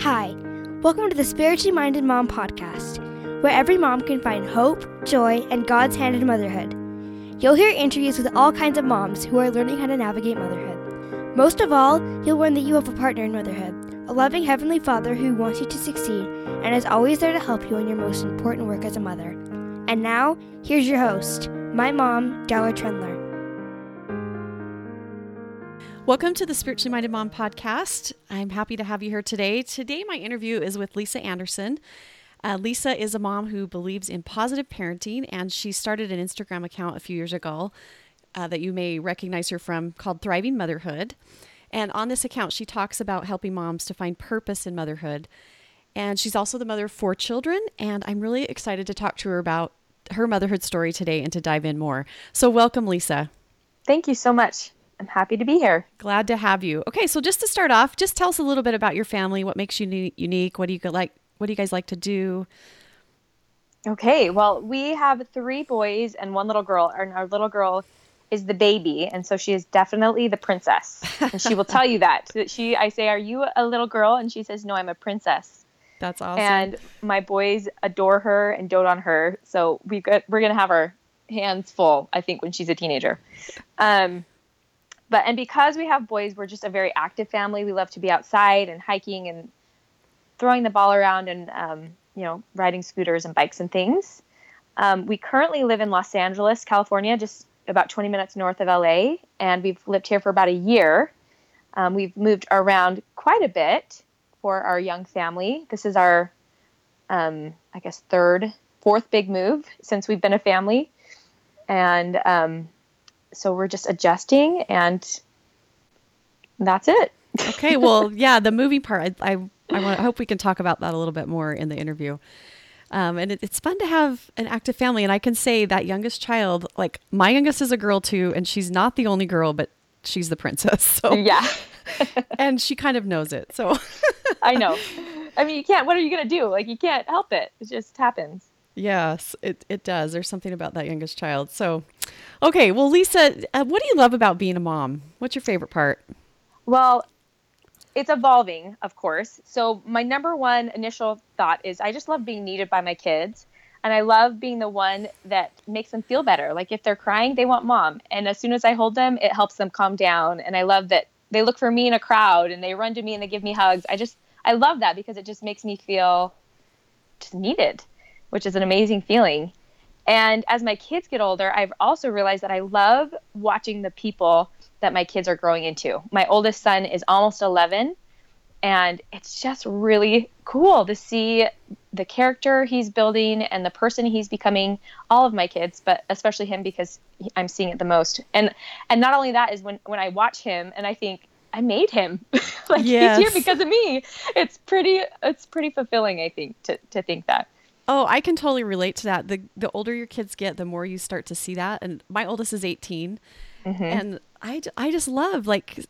Hi, welcome to the Spiritually Minded Mom podcast, where every mom can find hope, joy, and God's hand in motherhood. You'll hear interviews with all kinds of moms who are learning how to navigate motherhood. Most of all, you'll learn that you have a partner in motherhood, a loving Heavenly Father who wants you to succeed and is always there to help you in your most important work as a mother. And now, here's your host, my mom, Darla Trendler. Welcome to the Spiritually Minded Mom podcast. I'm happy to have you here today. Today, my interview is with Lisa Anderson. Uh, Lisa is a mom who believes in positive parenting, and she started an Instagram account a few years ago uh, that you may recognize her from called Thriving Motherhood. And on this account, she talks about helping moms to find purpose in motherhood. And she's also the mother of four children, and I'm really excited to talk to her about her motherhood story today and to dive in more. So, welcome, Lisa. Thank you so much. I'm happy to be here. Glad to have you. Okay, so just to start off, just tell us a little bit about your family. What makes you unique? What do you like? What do you guys like to do? Okay, well, we have three boys and one little girl, and our little girl is the baby, and so she is definitely the princess, and she will tell you that. She, I say, "Are you a little girl?" And she says, "No, I'm a princess." That's awesome. And my boys adore her and dote on her, so we we're gonna have our hands full, I think, when she's a teenager. Um, but and because we have boys we're just a very active family. We love to be outside and hiking and throwing the ball around and um, you know riding scooters and bikes and things. Um, we currently live in los angeles california just about 20 minutes north of la and we've lived here for about a year. Um, we've moved around quite a bit for our young family. This is our um, i guess third fourth big move since we've been a family. And um, so we're just adjusting and that's it. okay, well, yeah, the movie part, I, I, I, want, I hope we can talk about that a little bit more in the interview. Um, and it, it's fun to have an active family. And I can say that youngest child, like my youngest is a girl too, and she's not the only girl, but she's the princess. So yeah, and she kind of knows it. So I know. I mean, you can't. What are you gonna do? Like, you can't help it. It just happens. Yes, it, it does. There's something about that youngest child. So, okay. Well, Lisa, uh, what do you love about being a mom? What's your favorite part? Well, it's evolving, of course. So, my number one initial thought is I just love being needed by my kids. And I love being the one that makes them feel better. Like if they're crying, they want mom. And as soon as I hold them, it helps them calm down. And I love that they look for me in a crowd and they run to me and they give me hugs. I just, I love that because it just makes me feel just needed which is an amazing feeling. And as my kids get older, I've also realized that I love watching the people that my kids are growing into. My oldest son is almost 11, and it's just really cool to see the character he's building and the person he's becoming. All of my kids, but especially him because I'm seeing it the most. And and not only that is when when I watch him and I think I made him. like yes. he's here because of me. It's pretty it's pretty fulfilling, I think, to to think that. Oh, I can totally relate to that. The the older your kids get, the more you start to see that. And my oldest is 18. Mm-hmm. And I, I just love like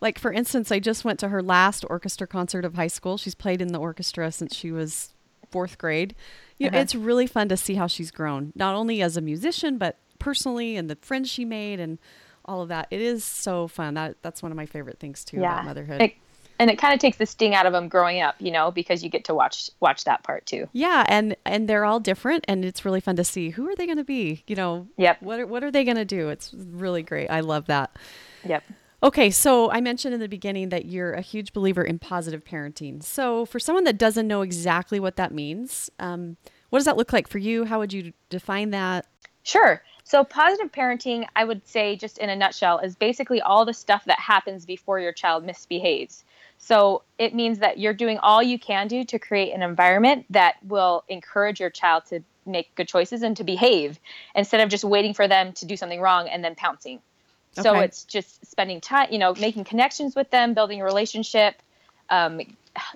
like for instance, I just went to her last orchestra concert of high school. She's played in the orchestra since she was 4th grade. You uh-huh. it's really fun to see how she's grown, not only as a musician but personally and the friends she made and all of that. It is so fun. That that's one of my favorite things too yeah. about motherhood. It, and it kind of takes the sting out of them growing up you know because you get to watch watch that part too. Yeah and and they're all different and it's really fun to see who are they going to be you know? Yep. What are, what are they going to do? It's really great. I love that. Yep. Okay so i mentioned in the beginning that you're a huge believer in positive parenting. So for someone that doesn't know exactly what that means um, what does that look like for you? How would you define that? Sure. So, positive parenting, I would say, just in a nutshell, is basically all the stuff that happens before your child misbehaves. So it means that you're doing all you can do to create an environment that will encourage your child to make good choices and to behave instead of just waiting for them to do something wrong and then pouncing. Okay. So it's just spending time, you know, making connections with them, building a relationship, um,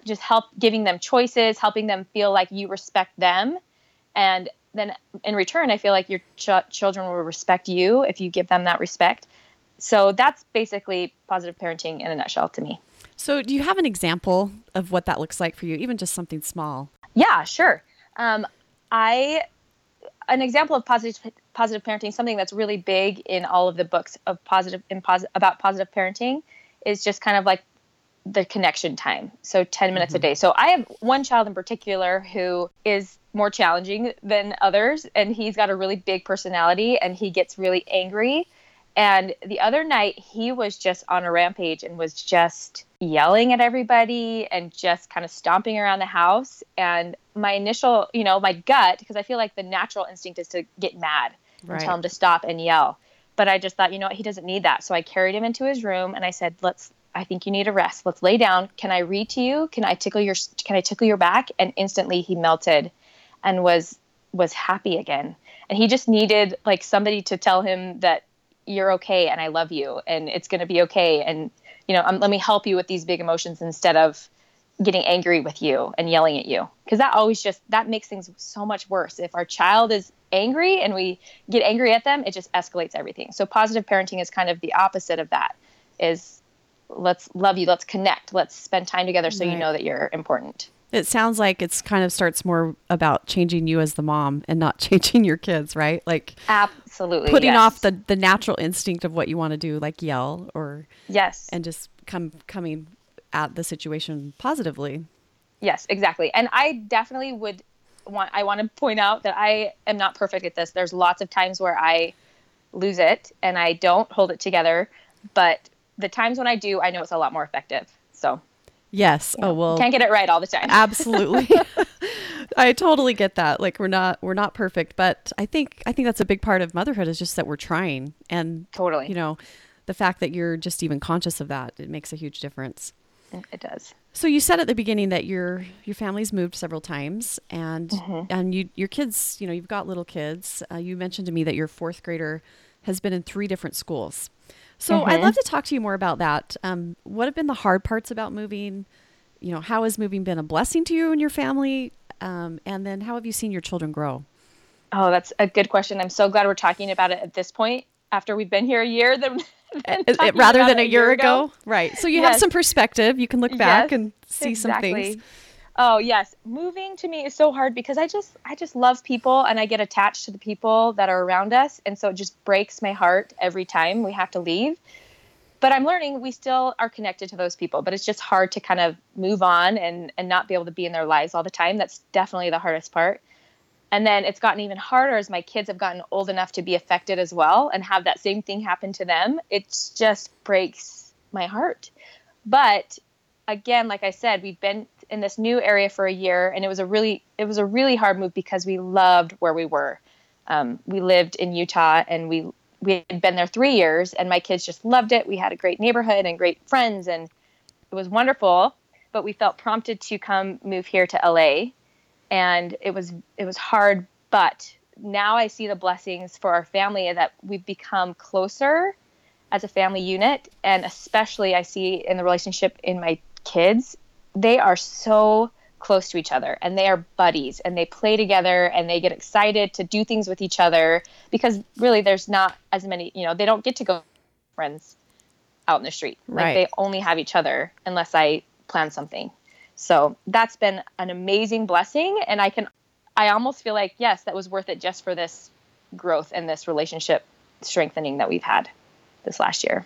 just help giving them choices, helping them feel like you respect them. And then in return, I feel like your ch- children will respect you if you give them that respect. So that's basically positive parenting in a nutshell to me. So, do you have an example of what that looks like for you, even just something small? Yeah, sure. Um, I an example of positive positive parenting, something that's really big in all of the books of positive in posi- about positive parenting, is just kind of like the connection time. So 10 minutes mm-hmm. a day. So I have one child in particular who is more challenging than others and he's got a really big personality and he gets really angry. And the other night he was just on a rampage and was just yelling at everybody and just kind of stomping around the house and my initial, you know, my gut because I feel like the natural instinct is to get mad right. and tell him to stop and yell. But I just thought, you know what, he doesn't need that. So I carried him into his room and I said, "Let's I think you need a rest. Let's lay down. Can I read to you? Can I tickle your can I tickle your back?" And instantly he melted and was was happy again. And he just needed like somebody to tell him that you're okay and I love you and it's going to be okay. And you know, um, let me help you with these big emotions instead of getting angry with you and yelling at you. Because that always just that makes things so much worse. If our child is angry and we get angry at them it just escalates everything. So positive parenting is kind of the opposite of that is let's love you let's connect let's spend time together so right. you know that you're important it sounds like it's kind of starts more about changing you as the mom and not changing your kids right? Like absolutely putting yes. off the the natural instinct of what you want to do like yell or yes. and just come coming at the situation positively. Yes exactly. And i definitely would want i want to point out that i am not perfect at this. There's lots of times where i lose it and i don't hold it together but the times when I do, I know it's a lot more effective. So Yes. You know, oh well. Can't get it right all the time. absolutely. I totally get that. Like we're not we're not perfect, but I think I think that's a big part of motherhood is just that we're trying and totally. You know, the fact that you're just even conscious of that, it makes a huge difference. It does. So you said at the beginning that your your family's moved several times, and mm-hmm. and you your kids, you know, you've got little kids. Uh, you mentioned to me that your fourth grader has been in three different schools. So mm-hmm. I'd love to talk to you more about that. Um, what have been the hard parts about moving? You know, how has moving been a blessing to you and your family? Um, and then how have you seen your children grow? Oh, that's a good question. I'm so glad we're talking about it at this point after we've been here a year than, than rather than a year, year ago. ago. Right. So you yes. have some perspective. You can look back yes, and see exactly. some things. Oh yes, moving to me is so hard because I just I just love people and I get attached to the people that are around us and so it just breaks my heart every time we have to leave. But I'm learning we still are connected to those people, but it's just hard to kind of move on and and not be able to be in their lives all the time. That's definitely the hardest part. And then it's gotten even harder as my kids have gotten old enough to be affected as well and have that same thing happen to them. It just breaks my heart. But again, like I said, we've been in this new area for a year, and it was a really it was a really hard move because we loved where we were. Um, we lived in Utah, and we we had been there three years, and my kids just loved it. We had a great neighborhood and great friends, and it was wonderful. But we felt prompted to come move here to LA, and it was it was hard. But now I see the blessings for our family that we've become closer as a family unit, and especially I see in the relationship in my kids they are so close to each other and they are buddies and they play together and they get excited to do things with each other because really there's not as many you know they don't get to go friends out in the street. Right. like they only have each other unless i plan something. So that's been an amazing blessing and i can i almost feel like yes that was worth it just for this growth and this relationship strengthening that we've had this last year.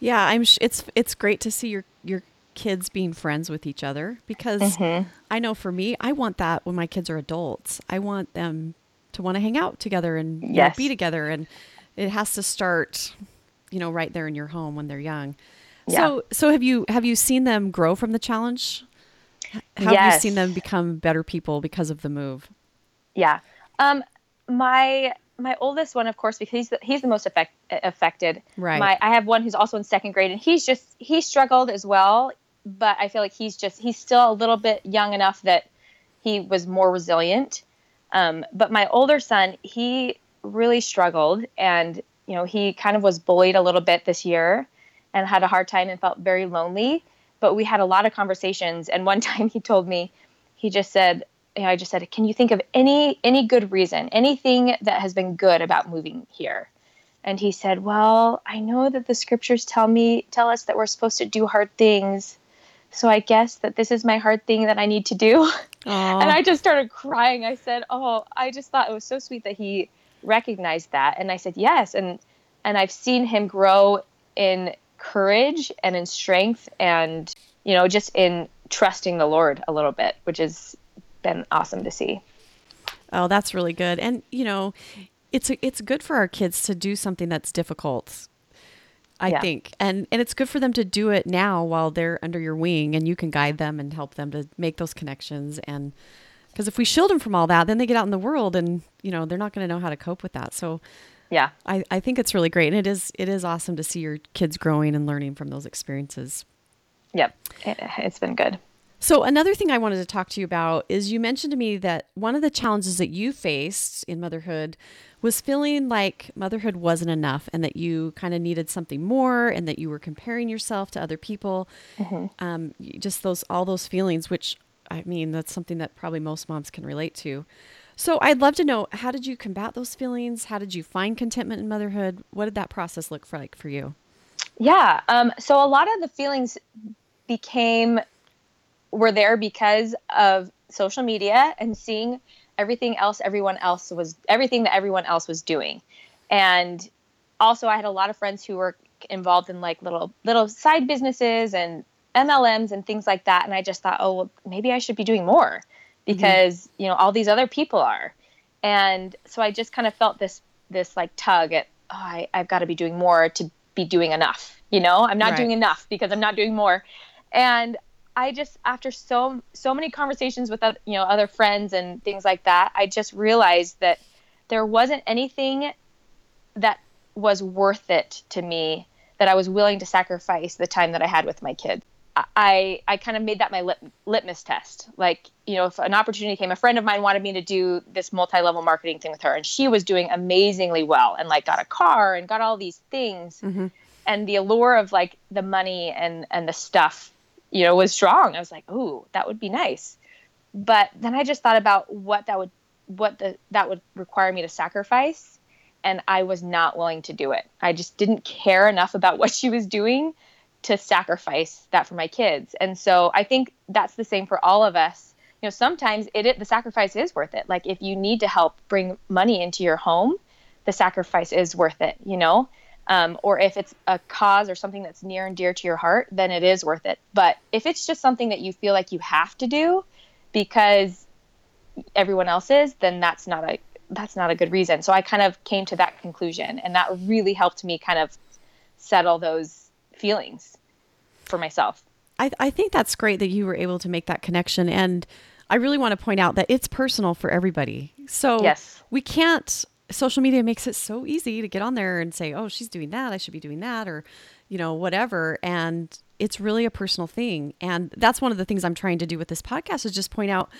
Yeah i'm sh- it's it's great to see your your kids being friends with each other because mm-hmm. I know for me, I want that when my kids are adults. I want them to want to hang out together and yes. know, be together. And it has to start, you know, right there in your home when they're young. Yeah. So, so have you, have you seen them grow from the challenge? How yes. have you seen them become better people because of the move? Yeah. Um, my, my oldest one, of course, because he's the, he's the most affected. Right. My I have one who's also in second grade, and he's just he struggled as well but I feel like he's just he's still a little bit young enough that he was more resilient. Um, but my older son, he really struggled, and you know he kind of was bullied a little bit this year, and had a hard time and felt very lonely. But we had a lot of conversations, and one time he told me, he just said, you know, I just said, can you think of any any good reason, anything that has been good about moving here? And he said, well, I know that the scriptures tell me tell us that we're supposed to do hard things so I guess that this is my hard thing that I need to do. and I just started crying. I said, "Oh, I just thought it was so sweet that he recognized that." And I said, "Yes." And and I've seen him grow in courage and in strength and you know just in trusting the lord a little bit which has been awesome to see oh that's really good and you know it's it's good for our kids to do something that's difficult I yeah. think. And and it's good for them to do it now while they're under your wing and you can guide them and help them to make those connections and because if we shield them from all that, then they get out in the world and you know, they're not going to know how to cope with that. So yeah. I, I think it's really great and it is it is awesome to see your kids growing and learning from those experiences. Yep. It, it's been good. So, another thing I wanted to talk to you about is you mentioned to me that one of the challenges that you faced in motherhood was feeling like motherhood wasn't enough and that you kind of needed something more and that you were comparing yourself to other people. Mm-hmm. Um, just those, all those feelings, which I mean, that's something that probably most moms can relate to. So, I'd love to know how did you combat those feelings? How did you find contentment in motherhood? What did that process look for, like for you? Yeah. Um, so, a lot of the feelings became were there because of social media and seeing everything else everyone else was everything that everyone else was doing. And also i had a lot of friends who were involved in like little little side businesses and mlms and things like that. And i just thought oh well, maybe i should be doing more because mm-hmm. you know all these other people are. And so i just kind of felt this this like tug at oh, I, i've got to be doing more to be doing enough you know? I'm not right. doing enough because i'm not doing more. And I just after so so many conversations with you know other friends and things like that, I just realized that there wasn't anything that was worth it to me that I was willing to sacrifice the time that I had with my kids. I I kind of made that my lit, litmus test. Like, you know, if an opportunity came, a friend of mine wanted me to do this multi-level marketing thing with her and she was doing amazingly well and like got a car and got all these things. Mm-hmm. And the allure of like the money and and the stuff you know, was strong. I was like, ooh, that would be nice. But then I just thought about what that would what the that would require me to sacrifice and I was not willing to do it. I just didn't care enough about what she was doing to sacrifice that for my kids. And so I think that's the same for all of us. You know, sometimes it, it the sacrifice is worth it. Like if you need to help bring money into your home, the sacrifice is worth it, you know? Um, or if it's a cause or something that's near and dear to your heart, then it is worth it. But if it's just something that you feel like you have to do because everyone else is, then that's not a that's not a good reason. So I kind of came to that conclusion, and that really helped me kind of settle those feelings for myself. I, I think that's great that you were able to make that connection, and I really want to point out that it's personal for everybody. So yes. we can't social media makes it so easy to get on there and say, "Oh, she's doing that. I should be doing that," or you know, whatever. And it's really a personal thing. And that's one of the things I'm trying to do with this podcast is just point out,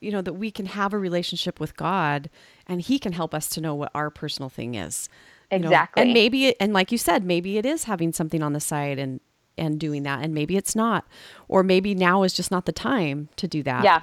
you know, that we can have a relationship with God, and He can help us to know what our personal thing is. Exactly. Know? And maybe, and like you said, maybe it is having something on the side and and doing that, and maybe it's not, or maybe now is just not the time to do that. Yeah.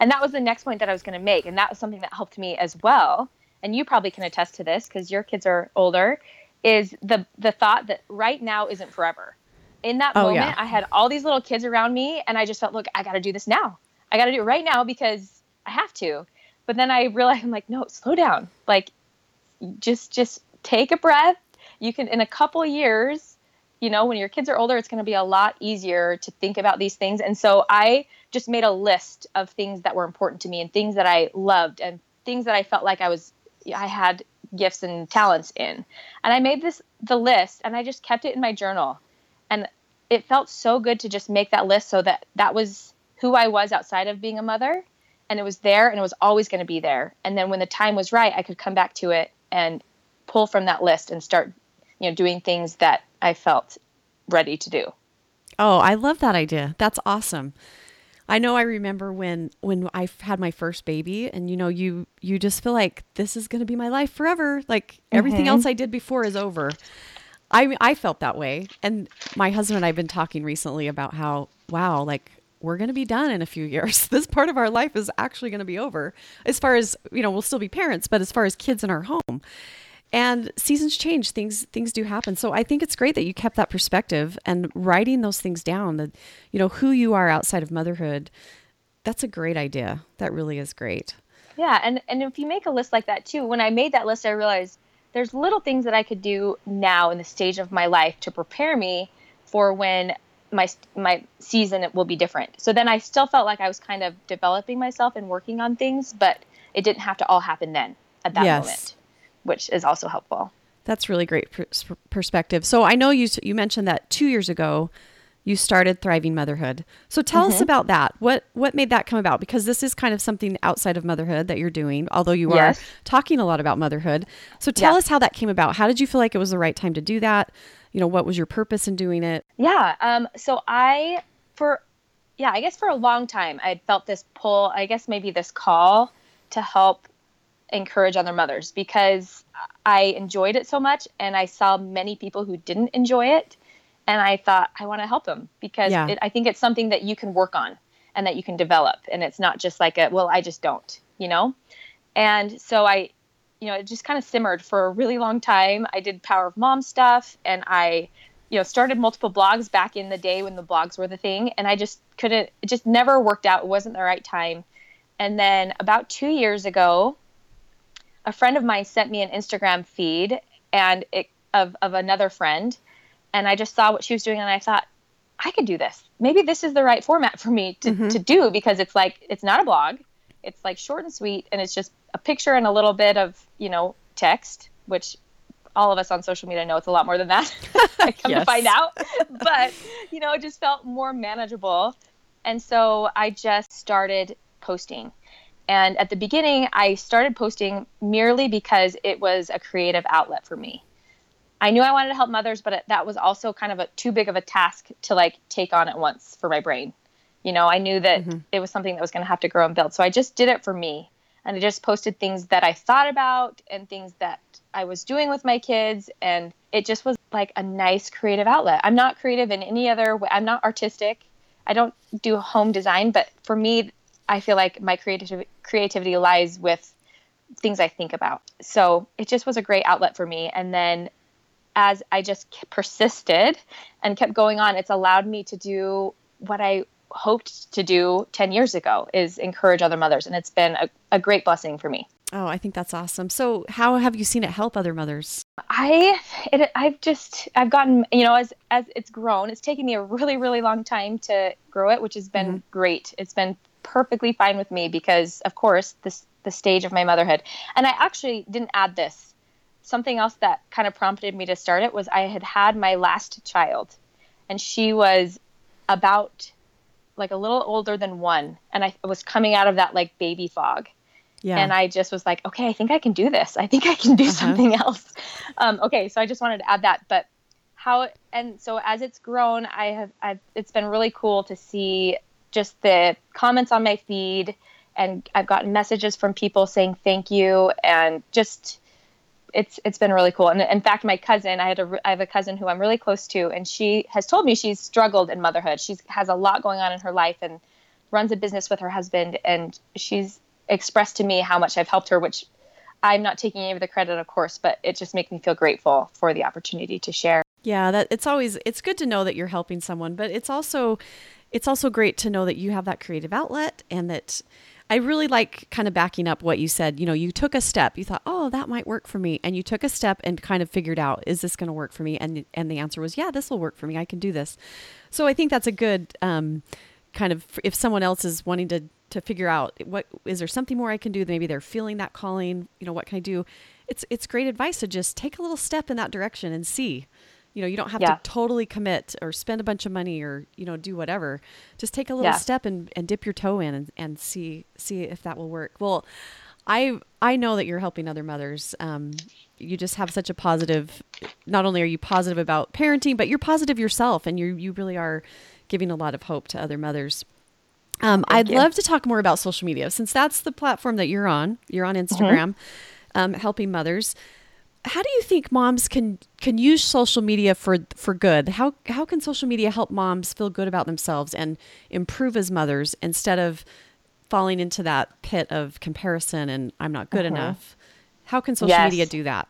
And that was the next point that I was going to make, and that was something that helped me as well and you probably can attest to this because your kids are older, is the the thought that right now isn't forever. In that oh, moment, yeah. I had all these little kids around me, and I just felt, look, I got to do this now. I got to do it right now because I have to. But then I realized, I'm like, no, slow down. Like, just just take a breath. You can in a couple years, you know, when your kids are older, it's going to be a lot easier to think about these things. And so I just made a list of things that were important to me and things that I loved and things that I felt like I was I had gifts and talents in. And I made this the list and I just kept it in my journal. And it felt so good to just make that list so that that was who I was outside of being a mother and it was there and it was always going to be there. And then when the time was right, I could come back to it and pull from that list and start, you know, doing things that I felt ready to do. Oh, I love that idea. That's awesome. I know I remember when when I had my first baby and you know you you just feel like this is going to be my life forever like everything mm-hmm. else I did before is over. I I felt that way and my husband and I have been talking recently about how wow like we're going to be done in a few years. This part of our life is actually going to be over. As far as, you know, we'll still be parents, but as far as kids in our home and seasons change things things do happen so i think it's great that you kept that perspective and writing those things down that you know who you are outside of motherhood that's a great idea that really is great yeah and and if you make a list like that too when i made that list i realized there's little things that i could do now in the stage of my life to prepare me for when my my season will be different. So then I still felt like I was kind of developing myself and working on things, but it didn't have to all happen then at that Yes. moment, which is also helpful. That's really great pers- perspective. So I know you you mentioned that 2 years ago you started Thriving Motherhood. So tell Mm-hmm. us about that. What what made that come about because this is kind of something outside of motherhood that you're doing, although you Yes. are talking a lot about motherhood. So tell Yeah. us how that came about. How did you feel like it was the right time to do that? You know, what was your purpose in doing it? Yeah. Um, so I, for, yeah, I guess for a long time, I had felt this pull, I guess maybe this call to help encourage other mothers because I enjoyed it so much and I saw many people who didn't enjoy it. And I thought, I want to help them because Yeah. it, I think it's something that you can work on and that you can develop. And it's not just like a, well, I just don't, you know? And so I, you know, it just kind of simmered for a really long time. I did Power of Mom stuff and I, you know, started multiple blogs back in the day when the blogs were the thing. And I just couldn't, it just never worked out. It wasn't the right time. And then about two years ago, a friend of mine sent me an Instagram feed and it, of, of another friend. And I just saw what she was doing and I thought, I could do this. Maybe this is the right format for me to, mm-hmm. to do because it's like, it's not a blog. It's like short and sweet and it's just a picture and a little bit of, you know, text, which all of us on social media know it's a lot more than that. I come Yes. to find out. But, you know, it just felt more manageable. And so I just started posting. And at the beginning, I started posting merely because it was a creative outlet for me. I knew I wanted to help mothers, but that was also kind of a too big of a task to like take on at once for my brain. You know, I knew that mm-hmm. it was something that was going to have to grow and build. So I just did it for me. And I just posted things that I thought about and things that I was doing with my kids. And it just was like a nice creative outlet. I'm not creative in any other way. I'm not artistic. I don't do home design, but for me, I feel like my creative creativity lies with things I think about. So it just was a great outlet for me. And then as I just k- persisted and kept going on, it's allowed me to do what I hoped to do 10 years ago is encourage other mothers. And it's been a, a great blessing for me. Oh, I think that's awesome. So how have you seen it help other mothers? I it, I've just I've gotten you know as as it's grown it's taken me a really really long time to grow it which has been mm-hmm. great it's been perfectly fine with me because of course this the stage of my motherhood and I actually didn't add this something else that kind of prompted me to start it was I had had my last child and she was about like a little older than one and I was coming out of that like baby fog Yeah. and I just was like, okay, I think I can do this. I think I can do something else. Um, okay, so I just wanted to add that. But how and so as it's grown, I have I've, it's been really cool to see just the comments on my feed, and I've gotten messages from people saying thank you, and just it's it's been really cool. And in fact, my cousin, I had a I have a cousin who I'm really close to, and she has told me she's struggled in motherhood. She has a lot going on in her life, and runs a business with her husband, and she's expressed to me how much I've helped her, which I'm not taking any of the credit, of course, but it just makes me feel grateful for the opportunity to share. Yeah, that it's always it's good to know that you're helping someone, but it's also it's also great to know that you have that creative outlet and that I really like kind of backing up what you said. You know, you took a step. You thought, "Oh, that might work for me." And you took a step and kind of figured out, "Is this going to work for me?" And and the answer was, "Yeah, this will work for me. I can do this." So I think that's a good um kind of if someone else is wanting to to figure out what is there something more I can do, maybe they're feeling that calling, you know, what can I do? It's it's great advice to just take a little step in that direction and see. You know, you don't have Yeah. to totally commit or spend a bunch of money or, you know, do whatever. Just take a little Yeah. step and, and dip your toe in and, and see see if that will work. Well, I I know that you're helping other mothers. Um, you just have such a positive. Not only are you positive about parenting, but you're positive yourself, and you you really are giving a lot of hope to other mothers. Um, I'd you. love to talk more about social media since that's the platform that you're on. You're on Mm-hmm. Instagram, um, helping mothers. How do you think moms can can use social media for for good? How how can social media help moms feel good about themselves and improve as mothers instead of falling into that pit of comparison and I'm not good enough? How can social Mm-hmm. Yes. media do that?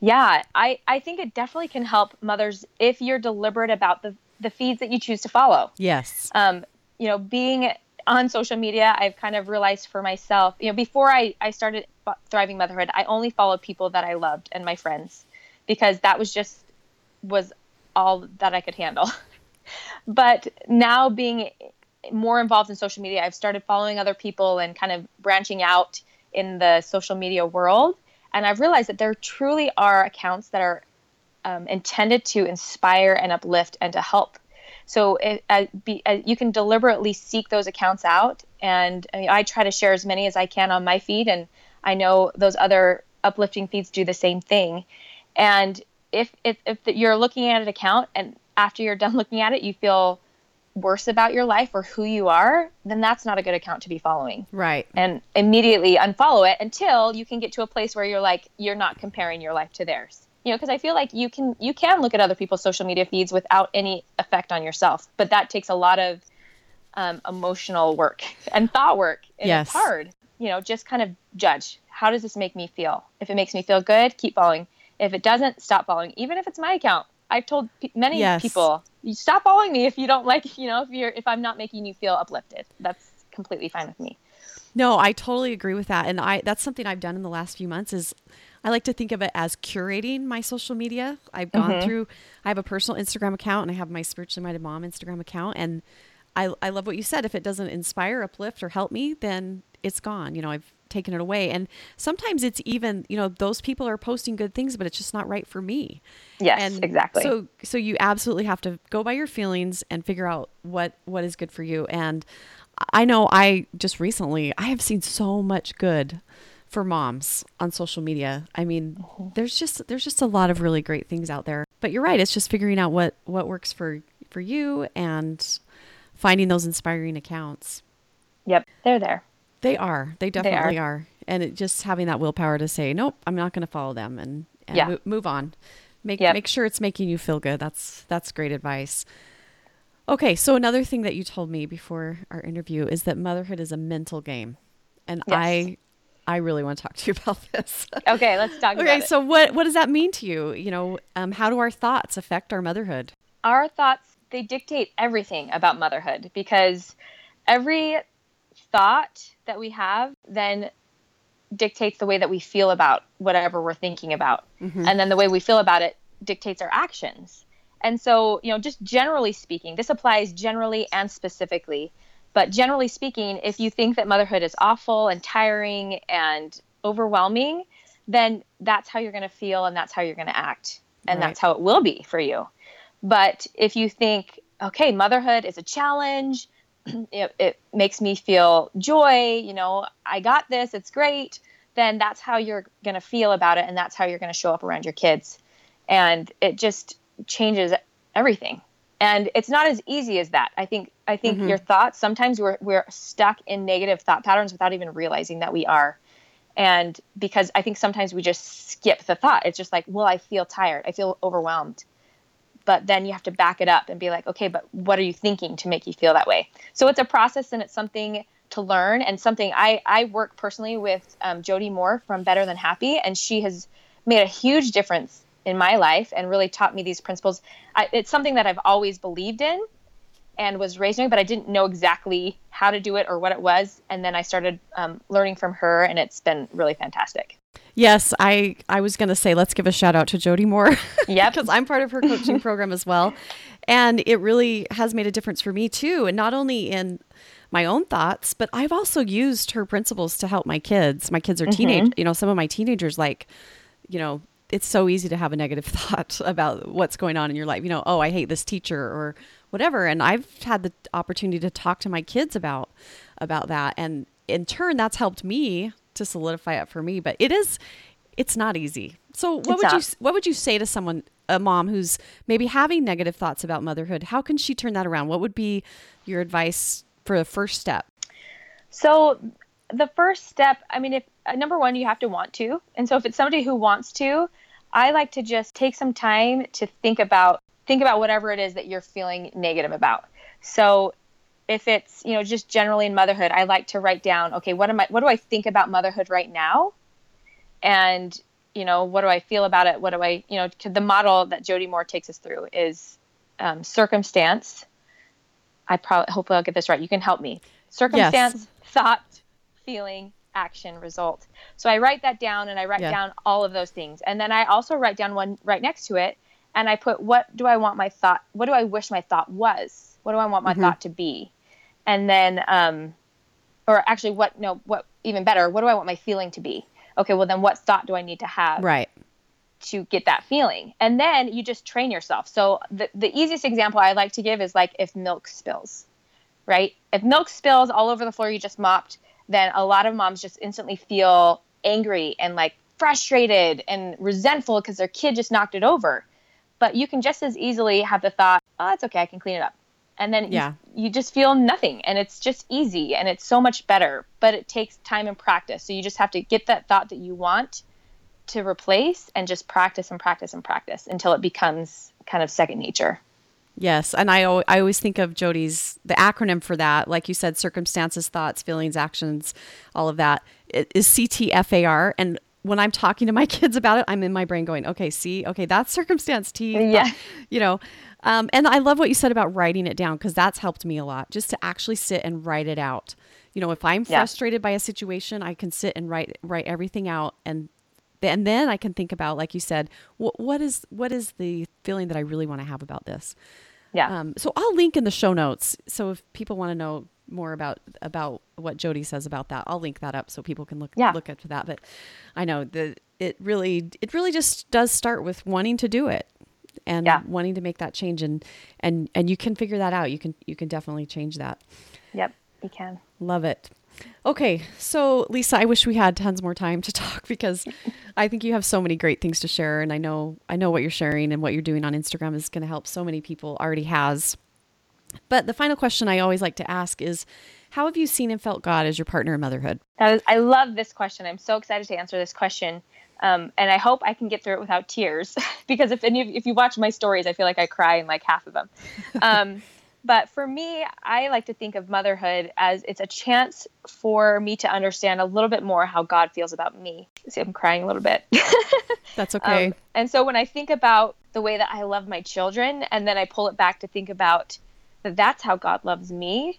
Yeah, I, I think it definitely can help mothers if you're deliberate about the, the feeds that you choose to follow. Yes. um, you know, being on social media, I've kind of realized for myself, you know, before I, I started Thriving Motherhood, I only followed people that I loved and my friends because that was just, was all that I could handle. but now being more involved in social media, I've started following other people and kind of branching out in the social media world. And I've realized that there truly are accounts that are um, intended to inspire and uplift and to help. So it, uh, be, uh, you can deliberately seek those accounts out. And I, mean, I try to share as many as I can on my feed. And I know those other uplifting feeds do the same thing. And if, if, if you're looking at an account and after you're done looking at it, you feel worse about your life or who you are, then that's not a good account to be following. Right. And immediately unfollow it until you can get to a place where you're like you're not comparing your life to theirs. You know, because I feel like you can you can look at other people's social media feeds without any effect on yourself, but that takes a lot of um, emotional work and thought work. And yes. it's hard. You know, just kind of judge. How does this make me feel? If it makes me feel good, keep following. If it doesn't, stop following. Even if it's my account, I've told p- many yes. people, you stop following me if you don't like, you know, if you're if I'm not making you feel uplifted. That's completely fine with me. No, I totally agree with that. And I that's something I've done in the last few months is I like to think of it as curating my social media. I've gone mm-hmm. through I have a personal Instagram account and I have my spiritually minded mom Instagram account and I I love what you said. If it doesn't inspire, uplift or help me, then it's gone. You know, I've taken it away. And sometimes it's even, you know, those people are posting good things, but it's just not right for me. Yes, and exactly. So so you absolutely have to go by your feelings and figure out what what is good for you. And I know I just recently I have seen so much good for moms on social media. I mean, mm-hmm. there's just there's just a lot of really great things out there. But you're right, it's just figuring out what what works for for you and finding those inspiring accounts. Yep, they're there. They are. They definitely they are. are. And it, just having that willpower to say, nope, I'm not going to follow them and, and yeah. mo- move on. Make yep. make sure it's making you feel good. That's that's great advice. Okay, so another thing that you told me before our interview is that motherhood is a mental game. And yes. I I really want to talk to you about this. Okay, let's talk okay, about it. so what what does that mean to you? You know, um, how do our thoughts affect our motherhood? Our thoughts they dictate everything about motherhood because every thought that we have then dictates the way that we feel about whatever we're thinking about. Mm-hmm. And then the way we feel about it dictates our actions. And so, you know, just generally speaking, this applies generally and specifically. But generally speaking, if you think that motherhood is awful and tiring and overwhelming, then that's how you're going to feel and that's how you're going to act. And right. that's how it will be for you. But if you think, okay, motherhood is a challenge, it, it makes me feel joy, you know, I got this, it's great, then that's how you're going to feel about it and that's how you're going to show up around your kids. And it just changes everything. And it's not as easy as that. I think I think mm-hmm. your thoughts sometimes we're we're stuck in negative thought patterns without even realizing that we are. And because I think sometimes we just skip the thought. It's just like, well, I feel tired. I feel overwhelmed but then you have to back it up and be like, okay, but what are you thinking to make you feel that way? So it's a process and it's something to learn and something I, I work personally with um, Jody Moore from Better Than Happy, and she has made a huge difference in my life and really taught me these principles. I, it's something that I've always believed in and was raised doing, but I didn't know exactly how to do it or what it was. And then I started um, learning from her, and it's been really fantastic. Yes, I I was going to say let's give a shout out to Jody Moore. Yeah, because I'm part of her coaching program as well, and it really has made a difference for me too. And not only in my own thoughts, but I've also used her principles to help my kids. My kids are mm-hmm. teenage, you know, some of my teenagers like, you know, it's so easy to have a negative thought about what's going on in your life. You know, oh, I hate this teacher or whatever. And I've had the opportunity to talk to my kids about about that, and in turn, that's helped me to solidify it for me. But it is, it's not easy. So what it's would not. you what would you say to someone, a mom who's maybe having negative thoughts about motherhood? How can she turn that around? What would be your advice for the first step? So the first step, I mean, if uh, number one, you have to want to, and so if it's somebody who wants to, I like to just take some time to think about think about whatever it is that you're feeling negative about. So if it's you know just generally in motherhood i like to write down okay what am i what do i think about motherhood right now and you know what do i feel about it what do i you know the model that jody moore takes us through is um, circumstance i probably hopefully i'll get this right you can help me circumstance yes. thought feeling action result so i write that down and i write yeah. down all of those things and then i also write down one right next to it and I put what do I want my thought, what do I wish my thought was? What do I want my Mhm. thought to be? And then, um, or actually, what, no, what, even better, what do I want my feeling to be? Okay, well, then what thought do I need to have Right. to get that feeling? And then you just train yourself. So the, the easiest example I like to give is like if milk spills, right? If milk spills all over the floor you just mopped, then a lot of moms just instantly feel angry and like frustrated and resentful because their kid just knocked it over. But you can just as easily have the thought, oh, it's okay, I can clean it up. And then Yeah. you, you just feel nothing and it's just easy and it's so much better. But it takes time and practice. So you just have to get that thought that you want to replace and just practice and practice and practice until it becomes kind of second nature. Yes, and I I always think of Jody's the acronym for that, like you said, circumstances, thoughts, feelings, actions, all of that it is CTFAR. And when I'm talking to my kids about it, I'm in my brain going, okay, see, okay, that's circumstance T, Yeah. you know. Um, and I love what you said about writing it down because that's helped me a lot, just to actually sit and write it out. You know, if I'm Yeah. frustrated by a situation, I can sit and write write everything out and and then I can think about, like you said, what, what is what is the feeling that I really want to have about this. Yeah. Um, so I'll link in the show notes. So if people want to know more about about what Jody says about that, I'll link that up so people can look Yeah. look up to that. But I know that it really it really just does start with wanting to do it and Yeah. wanting to make that change and and and you can figure that out. You can you can definitely change that. yep, you can. Love it. Okay, so Lisa, I wish we had tons more time to talk because I think you have so many great things to share, and I know I know what you're sharing and what you're doing on Instagram is going to help so many people. Already has. But the final question I always like to ask is, how have you seen and felt God as your partner in motherhood? That is, I love this question. I'm so excited to answer this question. Um, and I hope I can get through it without tears because if any of, if you watch my stories, I feel like I cry in like half of them. Um, but for me, I like to think of motherhood as it's a chance for me to understand a little bit more how God feels about me. See, I'm crying a little bit. That's okay. Um, and so when I think about the way that I love my children, and then I pull it back to think about that that's how God loves me,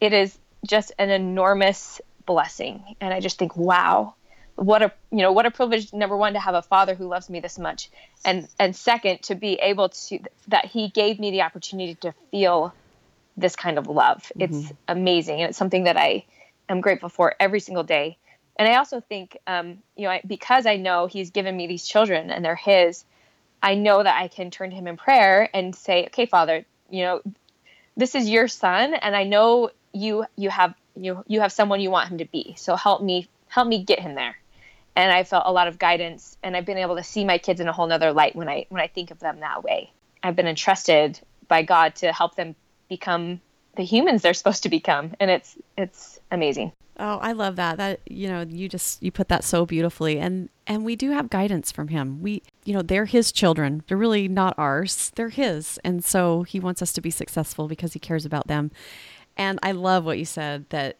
it is just an enormous blessing. And I just think, wow, what a you know what a privilege. Number one, to have a father who loves me this much, and and second, to be able to that he gave me the opportunity to feel this kind of love. It's amazing, and it's something that I am grateful for every single day. And I also think, um, you know, I, because I know He's given me these children and they're His, I know that I can turn to Him in prayer and say, "Okay, Father, you know, this is your son, and I know you you have you you have someone you want him to be. So help me help me get him there." And I felt a lot of guidance, and I've been able to see my kids in a whole nother light when I when I think of them that way. I've been entrusted by God to help them become the humans they're supposed to become, and it's it's amazing. Oh, I love that. That you know, you just you put that so beautifully, and and we do have guidance from him. We, you know, they're his children. They're really not ours. They're his, and so he wants us to be successful because he cares about them. And I love what you said that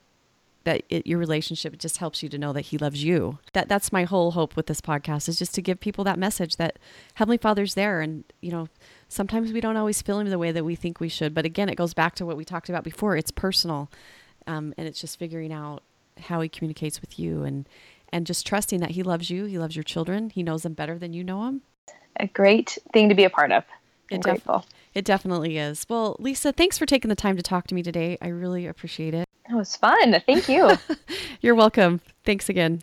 that it, your relationship just helps you to know that he loves you. That that's my whole hope with this podcast is just to give people that message that Heavenly Father's there, and you know, sometimes we don't always feel him the way that we think we should. But again, it goes back to what we talked about before. It's personal, um, and it's just figuring out how he communicates with you and and just trusting that he loves you he loves your children he knows them better than you know them A great thing to be a part of. I'm It def- grateful. it definitely is well lisa thanks for taking the time to talk to me today i really appreciate it It was fun. Thank you. you're welcome thanks again